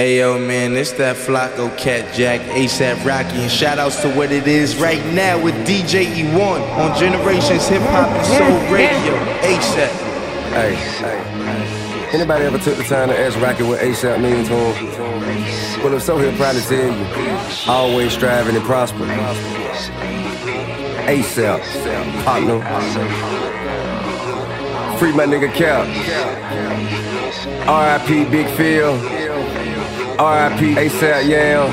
Ayo, man, it's that Flacko Cat Jack, ASAP Rocky, and shout outs to what it is right now with DJ E1 on Generations Hip Hop and Soul Radio. ASAP. Hey, hey, anybody ever took the time to ask Rocky what ASAP means to him? Well, if so, he'll probably tell you. Always striving and prosper. ASAP, partner. Free my nigga Cap. RIP Big Phil. RIP ASAP, yeah.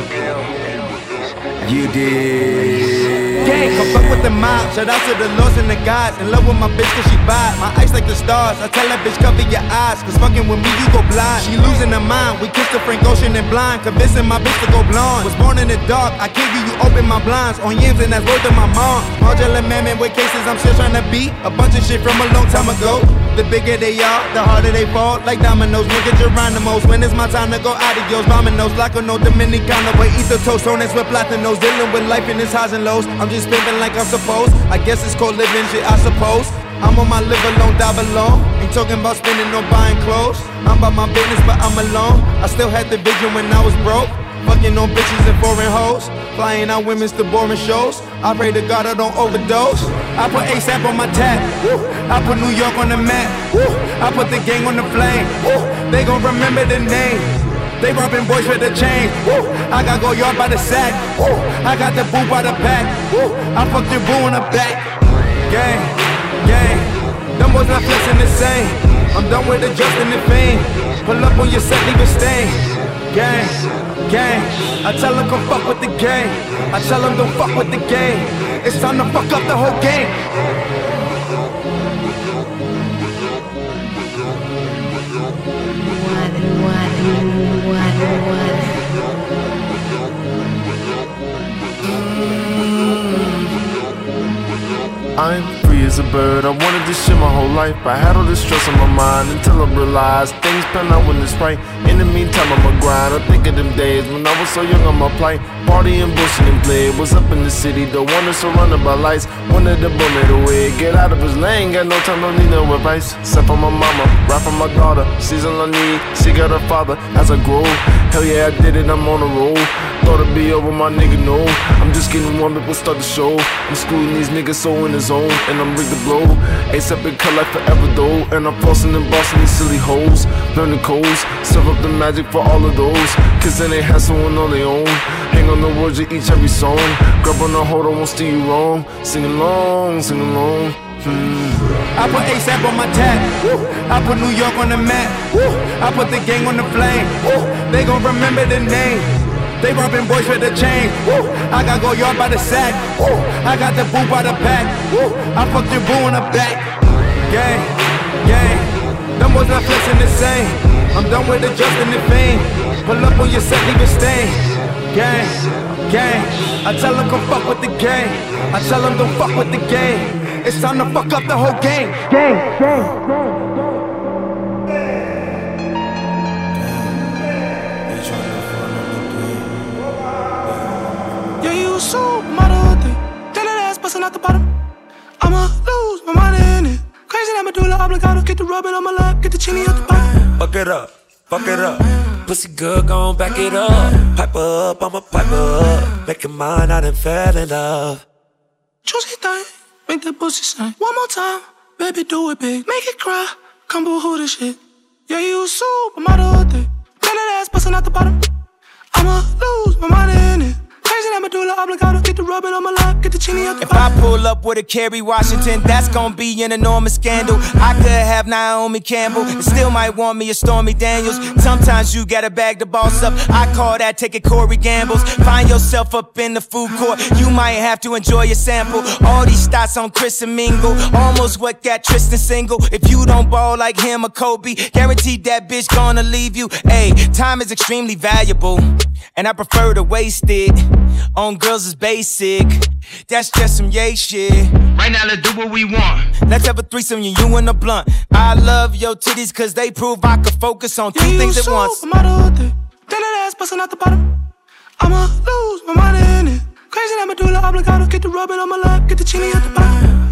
You did. Gang, come fuck with the mob. Shout out to the lords and the gods. In love with my bitch cause she vibe. My eyes like the stars. I tell that bitch cover your eyes. Cause fucking with me you go blind. She losing her mind. We kissed the Frank Ocean and blind. Convincing my bitch to go blonde. Was born in the dark. I can't give you open my blinds. On yams and that's worth of my mom. Marjorie Mammon with cases I'm still trying to beat. A bunch of shit from a long time ago. The bigger they are, the harder they fall. Like dominoes, nigga Geronimo's. When it's my time to go adios, Laco, no Dominicano. But eat the toast, on with platinos. Dealing with life in its highs and lows. I'm just living like I'm supposed. I guess it's called living shit, I suppose. I'm on my live alone, die alone. Ain't talking about spending or buying clothes. I'm about my business, but I'm alone. I still had the vision when I was broke. Fucking on bitches and foreign hoes. Flying out women's to boring shows. I pray to God I don't overdose. I put ASAP on my tab. I put New York on the map. I put the gang on the flame. They gon' remember the name. They robbing boys with the chain. I got go yard by the sack. I got the boo by the pack. I fucked your boo in the back. Gang, gang. Them boys not flexing the same. I'm done with adjusting the fame. Pull up on your set, leave a stain. Gang gang. I tell them come fuck with the game. I tell them don't fuck with the game. It's time to fuck up the whole game. I'm as a bird. I wanted this shit my whole life. I had all this stress on my mind until I realized things pan out when it's right. In the meantime, I'ma grind. I think of them days when I was so young on my plight. Partying, bullshit, and play. Was up in the city, the one that's surrounded by lights. Wanted to bum it away. Get out of his lane, got no time, don't need no advice. Except for my mama, rap for my daughter. She's all I need, she got her father as I grow. Hell yeah, I did it, I'm on a roll. Thought it'd be over, my nigga, no. I'm just getting warm, we'll start the show. I'm schooling these niggas so in the zone, and I'm rigged to blow. ASAP and cut like forever though, and I'm flossing and bossing these silly hoes. Learn the codes, serve up the magic for all of those. Cause then they hassling on their own. Hang on the words of each every song. Grab on the hold, I won't steer you wrong. Sing along, sing along. Hmm. I put ASAP on my tab. I put New York on the map. I put the gang on the flame. They gon' remember the name. They robbing boys with the chain. I got go yard by the sack. I got the boo by the pack. I fucked your boo in the back. Gang, gang. Them boys not flexing the same. I'm done with the Justin and the fame. Pull up on your set, leave a stain. Gang, gang. I tell them come fuck with the game. I tell them don't fuck with the game. It's time to fuck up the whole game. Gang, gang, gang. busting out the bottom. I'ma lose my mind in it. Crazy, I'ma do the obligato. Get the rubbing on my lap, get the chili out the bottom. Fuck it up, fuck it up. Pussy good, gon' back it up. Pipe up, I'ma pipe up. Make it mine, I done fell in love. Juicy thing, make that pussy sing. One more time, baby, do it big. Make it cry, come boo hoo this shit. Yeah, you a supermodel thing. Bend that ass, bustin' out the bottom. I'ma lose my mind in it. Crazy. Get the rubbing on my lap, get the chili out the If I pull up with a Kerry Washington, that's gonna be an enormous scandal. I could have Naomi Campbell, and still might want me a Stormy Daniels. Sometimes you gotta bag the boss up. I call that taking Corey Gambles. Find yourself up in the food court, you might have to enjoy your sample. All these stats on Chris and Mingle, almost what got Tristan single. If you don't ball like him or Kobe, guaranteed that bitch gonna leave you. Hey, time is extremely valuable, and I prefer to waste it on girls is basic. That's just some yay shit. Right now, let's do what we want. Let's have a threesome, you, you and a blunt. I love your titties cause they prove I could focus on two yeah, things at once. I'm out of the Then that ass busting out the bottom. I'ma lose my mind in it. Crazy, I'ma do the obligato. Get the rubbing on my lap, get the chili at the bottom.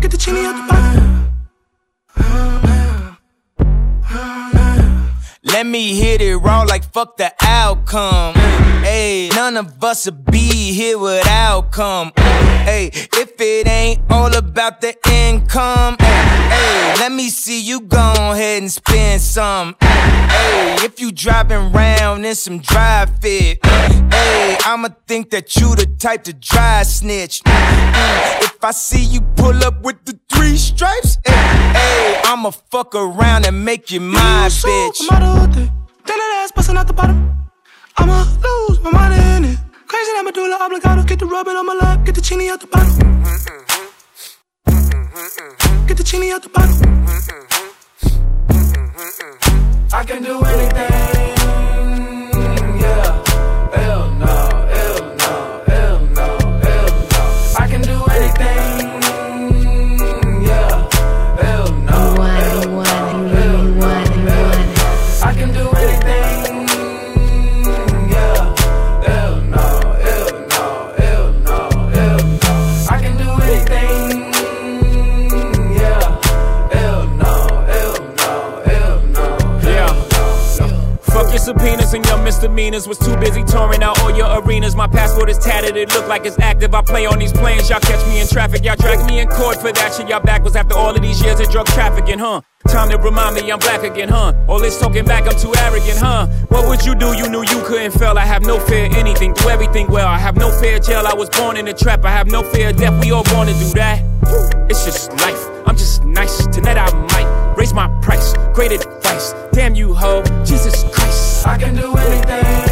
Get the chili at the bottom. Let me hit it raw like fuck the outcome. Hey, none of us would be here without come. Hey, if it ain't all about the income, hey, let me see you go ahead and spend some. Hey, if you driving around in some dry fit, hey, I'ma think that you the type to dry snitch. Mm, if I see you pull up with the three stripes, eh, hey, I'ma fuck around and make you my bitch. Then that ass busting out the bottom. I'ma lose my mind in it. Crazy I'ma do the obligado. Get the rubbing on my lap, get the chini out the bottle. Get the chini out the bottle. I can do anything. Misdemeanors. Was too busy touring out all your arenas. My passport is tatted, it look like it's active. I play on these planes, y'all catch me in traffic. Y'all drag me in court for that shit. Y'all back was after all of these years of drug trafficking, huh? Time to remind me I'm black again, huh? All this talking back, I'm too arrogant, huh? What would you do? You knew you couldn't fail. I have no fear anything, do everything well. I have no fear jail. I was born in a trap. I have no fear death. We all born to do that. It's just life. I'm just nice. Tonight I might raise my price. Great advice. Damn you, ho. Jesus Christ. I can do anything.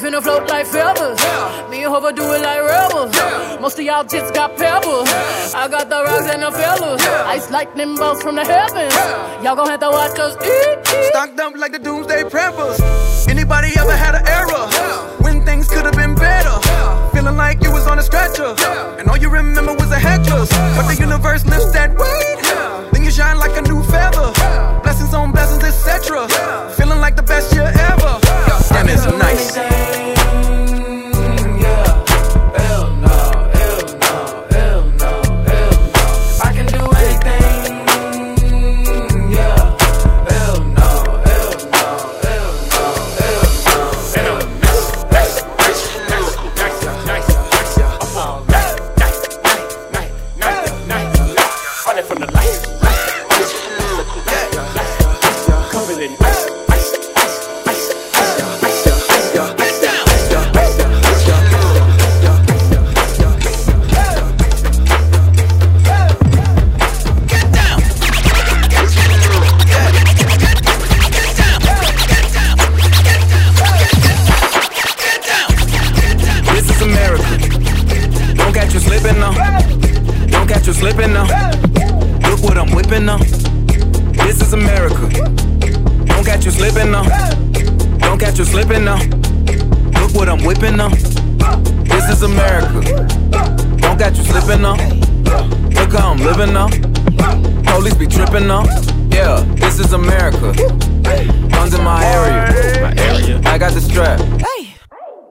Finna float like feathers. Me and Hova do it like rebels. Most of y'all tits got pebbles. I got the rocks and the fellas. Ice lightning bolts from the heavens. Y'all gon' have to watch us eat. Stocked up like the doomsday preppers. Anybody ever had an error? When things could have been better. Feeling like you was on a stretcher. And all you remember was the headrest. But the universe lifts that weight. Then you shine like a new feather. Blessings on blessings, etc. Feeling like the best year ever. Damn, it's nice.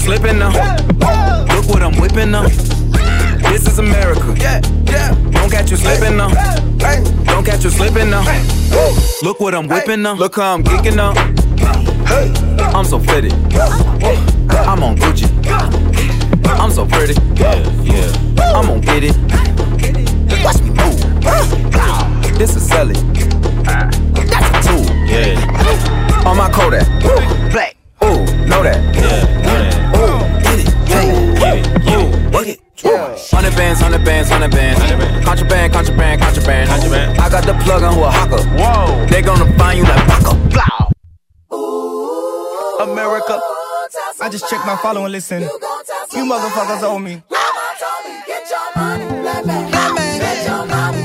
You slipping now. Look what I'm whipping now. This is America. Yeah, yeah. Don't catch you slipping now. Don't catch you slipping now. Look what I'm whipping now. Look how I'm geeking now. I'm so fitted. I'm on Gucci. I'm so pretty. Yeah, yeah. I'm gonna get it. Watch me move. This is selling. That's a tool. Yeah. On my Kodak. Black. Ooh, know that. Yeah, Hundred bands, hundred bands, hundred bands. Contraband, contraband, contraband. Contraband. I got the plug on Oaxaca. Whoa. They gonna find you like Baka. Blow. America. I just checked my follow and listen. You motherfuckers owe me. So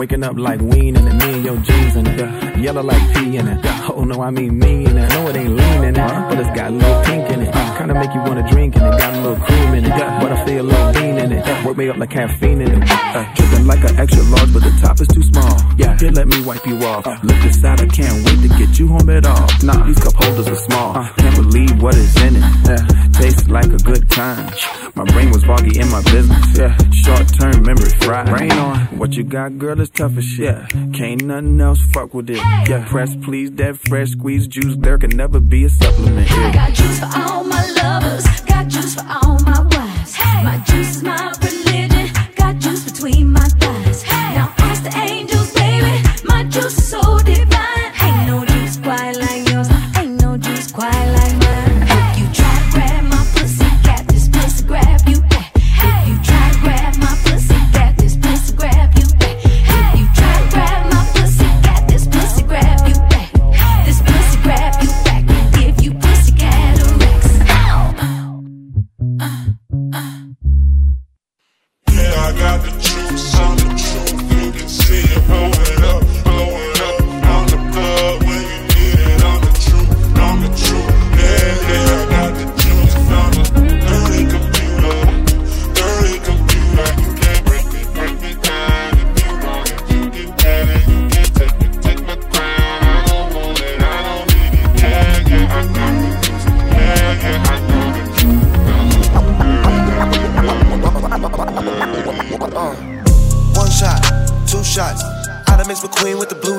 Waking up like wean it. Me and your jeans in it. Yellow like pee in it. Oh no, I mean me in it. No, it ain't lean in it. But it's got a little pink in it. Kinda make you wanna drink in it. Got a little cream in it. But I feel a little bean in it. Work me up like caffeine in it. Uh, dripping like an extra large, but the top is too small. Yeah. Here, let me wipe you off. Uh. Look this out, I can't wait to get you home at all. Nah, these cup holders are small. Uh. Can't believe what is in it. Yeah. Tastes like a good time. My brain was foggy in my business. Yeah. Short term memory fried. Rain on. What you got, girl, is tough as shit. Can't nothing else fuck with it. Yeah. Press please, that fresh squeeze juice. There can never be a supplement. I got juice for all my lovers, got juice for all my wives. My juice is my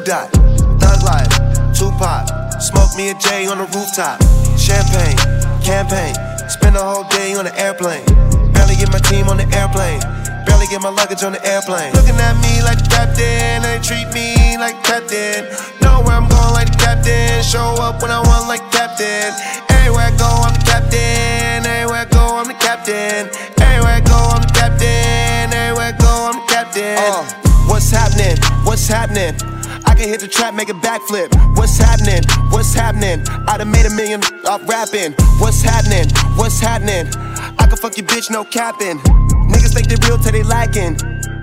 dot. Thug life, Tupac. Smoke me a J on the rooftop. Champagne, campaign. Spend the whole day on the airplane. Barely get my team on the airplane. Barely get my luggage on the airplane. Looking at me like the captain, they treat me like captain. Know where I'm going like the captain. Show up when I want like captain. Everywhere I go, I'm the captain. Everywhere I go, I'm the captain. What's happening? I can hit the trap, make a backflip. What's happening? What's happening? I done made a million off rapping. What's happening? What's happening? I can fuck your bitch, no capping. Niggas think they real till they lacking.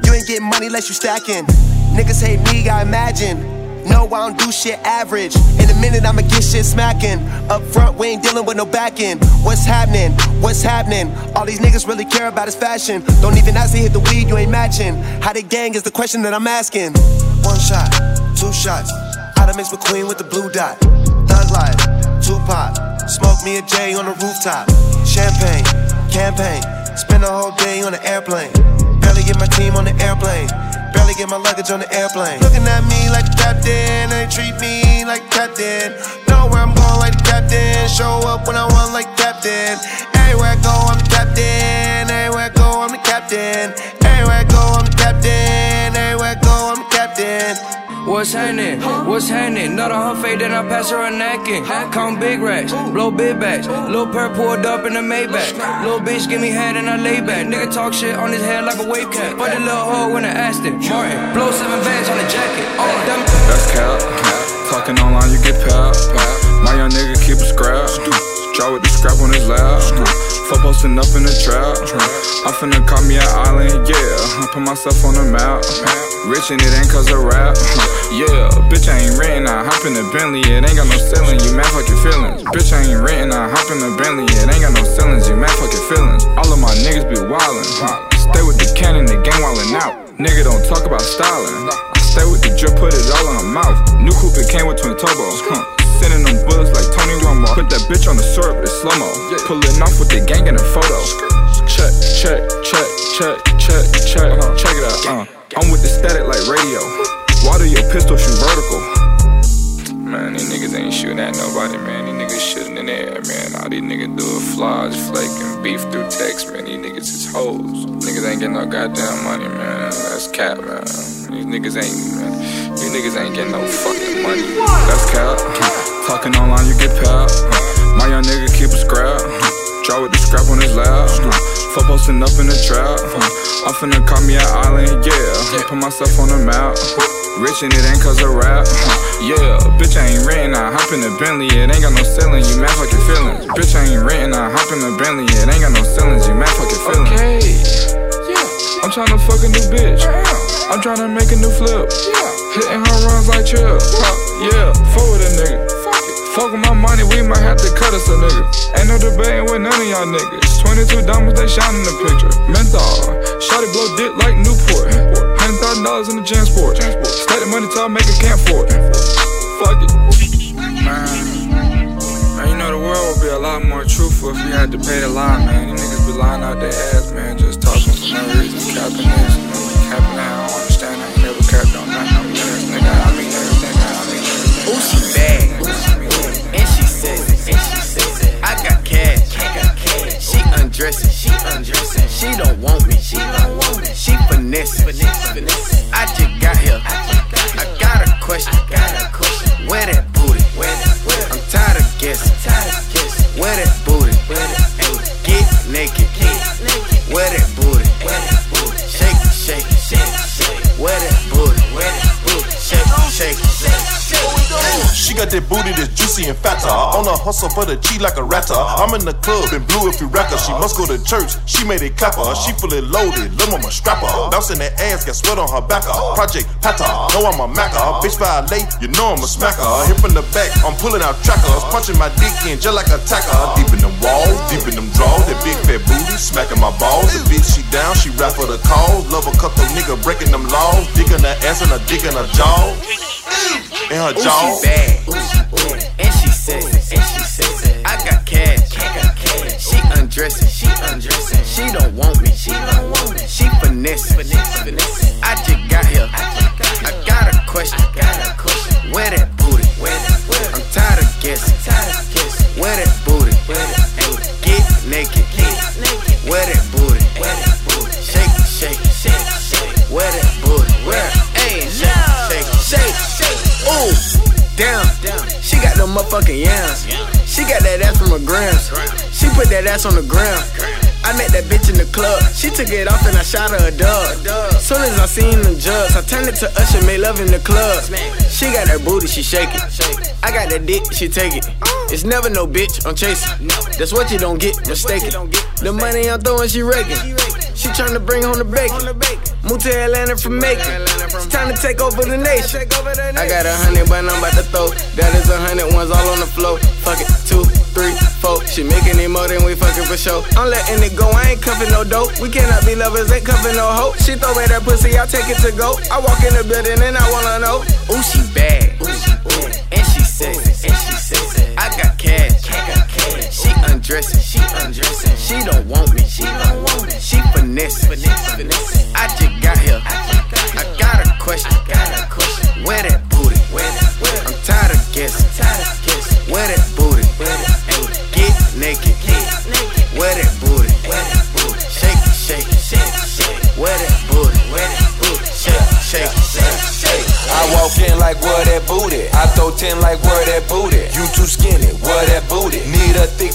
You ain't getting money unless you stacking. Niggas hate me, I imagine. No, I don't do shit average. In a minute, I'ma get shit smacking. Up front, we ain't dealing with no back end. What's happening? What's happening? All these niggas really care about is fashion. Don't even ask to hit the weed, you ain't matching. How they gang is the question that I'm asking. One shot, two shots. I done mix McQueen with the blue dot. Thug life, Tupac. Smoke me a J on the rooftop. Champagne, campaign. Spend the whole day on the airplane. Barely get my team on the airplane. Barely get my luggage on the airplane. Looking at me like the captain, they treat me like captain. Know where I'm going like the captain. Show up when I want like captain. Everywhere I go, I'm the captain. Everywhere I go, I'm the captain. Everywhere I go, I'm the captain. Everywhere I go, I'm the captain. What's happening? What's happening? Not on her face, then I pass her a napkin. Count big racks, blow big bags. Lil' Perp pulled up in the Maybach. Lil' bitch give me head and I lay back. Nigga talk shit on his head like a wave cap. Put the little hoe in the Aston Martin. Blow seven bags on the jacket. Oh, them. That's cap. Talking online, you get pap. My young nigga keep a scrap. Draw with the scrap on his lap. For posting up in the trap. I'm finna call me an island, yeah. I put myself on the map. Rich and it ain't cause of rap. Yeah, bitch, I ain't renting. I hop in the Bentley, it ain't got no ceiling. You mad fucking feelings. Bitch, I ain't renting. I hop in the Bentley, it ain't got no ceilings. You mad fucking feelings. All of my niggas be wildin'. Stay with the cannon, the gang wildin' out. Nigga don't talk about styling. I stay with the drip, put it all in her mouth. New coupe, it came with twin turbo. Huh. Sending them bullets like Tony Romo. Put that bitch on the syrup, it's slow mo. Pulling off with the gang in a photo. Check, check, check, check, check, check, check it out. Uh. I'm with the static like radio. Water your pistol, shoot vertical. Man, these niggas ain't shooting at nobody, man. These niggas shooting in the air, man. All these niggas do is flies, flaking, beef through text, man. These niggas is hoes. Niggas ain't getting no goddamn money, man. That's cap, man. These niggas ain't, man. These niggas ain't getting no fucking money. That's cap. Talking online, you get pap. My young nigga keep a scrap. Draw with the scrap on his lap. For posting up in the trap. I'm finna call me an island, yeah. Put myself on the map. Rich and it ain't cause of rap. Yeah, bitch, I ain't renting. I hop in the Bentley, it ain't got no ceiling. You mad fucking feelings. Bitch, I ain't renting. I hop in the Bentley, it ain't got no ceilings. You mad fucking feelings. Okay. Yeah. I'm tryna fuck a new bitch. I'm tryna make a new flip. Hitting her runs like chill. Yeah, forward a nigga. Fuck with my money, we might have to cut us a nigga. Ain't no debating with none of y'all niggas. 22 diamonds, they shine in the picture. Menthol, shotty blow dick like Newport. Hundred thousand dollars in the jam sport. Stack the money till I make a camp for it. Fuck it. Man, man, you know the world would be a lot more truthful if you had to pay the lie, man. These niggas be lying out their ass, man. Just talking for no reason. Capping this, you know, capping that. I don't understand. I Ooh, she bad. And she sexy. And she sexy. I got cash. She undressing. She undressing. She don't want me. She don't finessing. Finessing. I just got here. I got a question. I got a question. Where that got that booty that's juicy and fatter. On a hustle for the cheat like a ratter. I'm in the club and blue if you rack her. She must go to church. She made it clapper. She fully loaded. Lil' mama strapper. Bouncing that ass, got sweat on her back. Uh. Project Pata. Know I'm a macker. Bitch violate, you know I'm a smacker. Hip in the back, I'm pulling out trackers. Punching my dick in just like a tacker. Deep in them walls, deep in them draws. That big fat booty smacking my balls. The bitch she down, she rap for the cause. Love a couple nigga breaking them laws. Digging her ass and a dick in her jaw. In her Ooh, jaw. she bad. And she sexy. And she sexy. I got cash. I got cash. She undressing. She undressing. She don't want me. She don't want me. She finessing. Finessing. I just got here. I got a question. question. Where that motherfucking yams. She got that ass from her grams. She put that ass on the ground. I met that bitch in the club. She took it off and I shot her a dub. Soon as I seen them jugs, I turned it to Usher, made love in the club. She got that booty, she shake it. I got that dick, she take it. It's never no bitch, I'm chasing. That's what you don't get, mistaken. The money I'm throwing, she raking. She trying to bring home the bacon. Move to Atlanta from Macon. It's time to take over the nation. I got a hundred, but I'm about to throw. That is a hundred ones all on the floor. Fuck it, two, three, four. She making it more than we fucking for show. I'm letting it go, I ain't cuffing no dope. We cannot be lovers, ain't cuffing no hoe. She throw away that pussy, I take it to go. I walk in the building and I wanna know. Ooh, she bad. Ooh, she bad. And she sexy. And she sexy. I got cash. I got cash. She undressing. She undressing. She don't want me. She don't want me. She finessing. Finesse. I just got here. I got a question. Got a question. Where that booty? Where I'm tired of guessing. Tired of guessing. Where that booty? Where that? Ay, get naked. Get naked. Where that booty? Where that booty? Shake, shake, shake, shake. Where that booty? Where that booty? Shake, shake, shake, shake. I walk in like where that booty. I throw 10 like where that booty. You too skinny, where that booty. Need a thick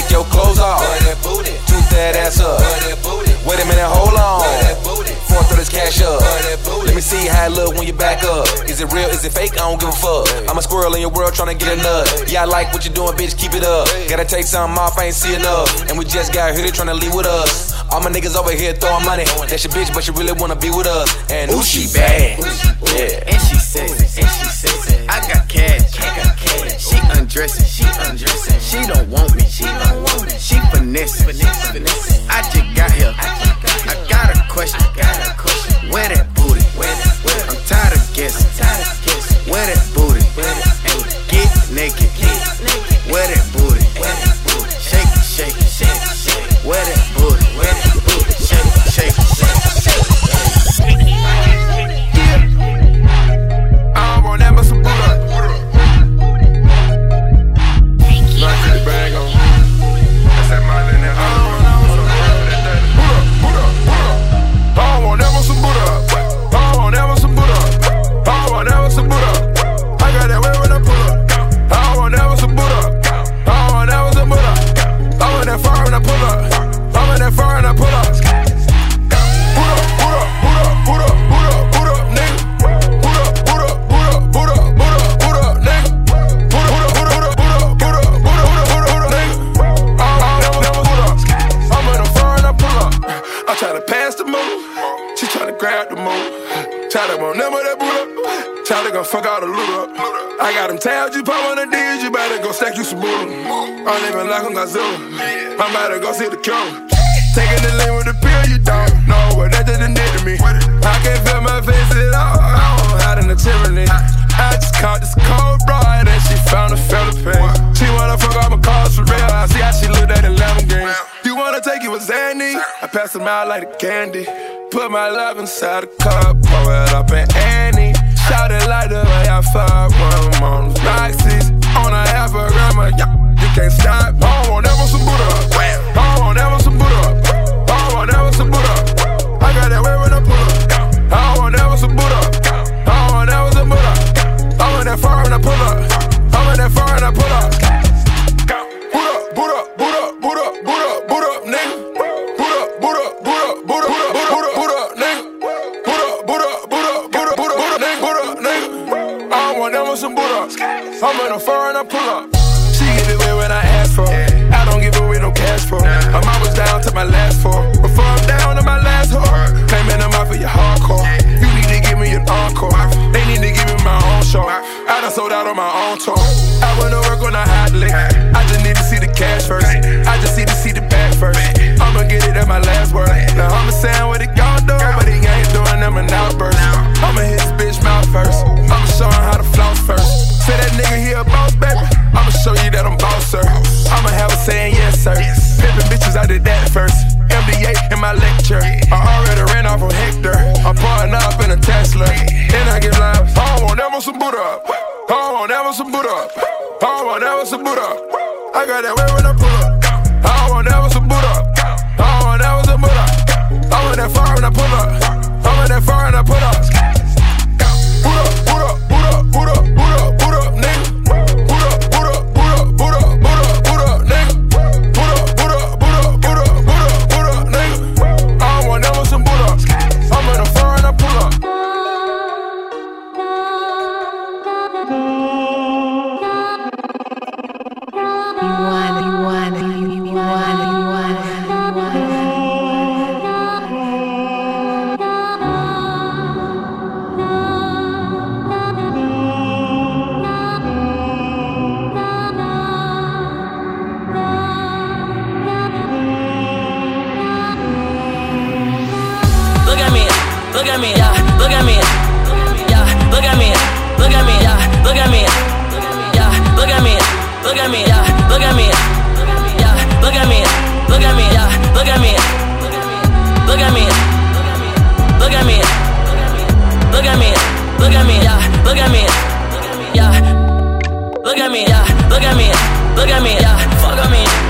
Take your clothes off, where that booty. Toot that ass up, where that booty. Wait a minute, hold on. Where that booty. Four throw this cash up. Where that booty. Let me see how it look when you back up. Is it real? Is it fake? I don't give a fuck. I'm a squirrel in your world trying to get a nut. Yeah, I like what you're doing, bitch. Keep it up. Gotta take something off, I ain't see enough. And we just got here, they trying to leave with us. All my niggas over here throwing money. That's your bitch, but she really wanna be with us. And ooh, she bad. Yeah. And she sexy. And she sexy. I. I got cash. She undressing. She undressing. She don't want me. She don't want me. She finessing. Finesse, finesse. I just got here. I got a question. Got a question. Where that booty? Try to remember that Buddha. Try to go fuck all the loot up. I got them tails, you pop on the D's, you better go stack you some Buddha. I'm living like I'm Godzilla. I'm about to go see the killer. Taking the lane with the pill, you don't know what that did to me. I can't feel my face at all. I don't have the tyranny. I just caught this cold bride and she found a Philippine. She wanna fuck all my cars for real. I see how she looked at the. You wanna take it with Zandy? I pass them out like a candy. Put my love inside a cup, pour it up in Annie. Shout it like the way I fuck when I'm on Roxy's. On a half a gram, yeah, you can't stop. I want ever some Buddha. I want ever some Buddha. I want ever some Buddha. I got that way when I pull up. I want ever some Buddha. I want ever some Buddha. I'm in that fire when I pull up. Want some up. I want never some up. I want never some up. I got that way when I pull up. I want never some up. I want never some up. I'm in that fire when I pull up. I'm in that fire and I pull up. Look at me, yeah, look at me, Look at me, yeah, look at me, look at me, yeah, look at me, Look at me, yeah, look at me, look at me, yeah, look at me, Look at me, yeah, look at me, look at me, yeah, look at me, look at me, look at me, look at me, look at me, look at me, look at me, look at me, yeah, look at me, look at me, yeah, look at me, yeah, look at me, look at me, yeah, fuck on me.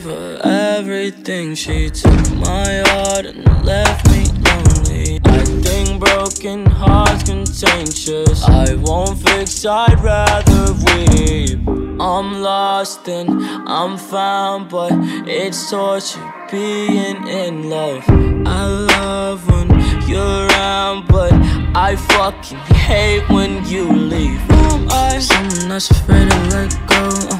gave her everything. She took my heart and left me lonely. I think broken hearts contagious. I won't fix, I'd rather weep. I'm lost and I'm found, but it's torture being in love. I love when you're around, but I fucking hate when you leave. Who am I? Someone that's afraid to let go.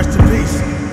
Rest in peace.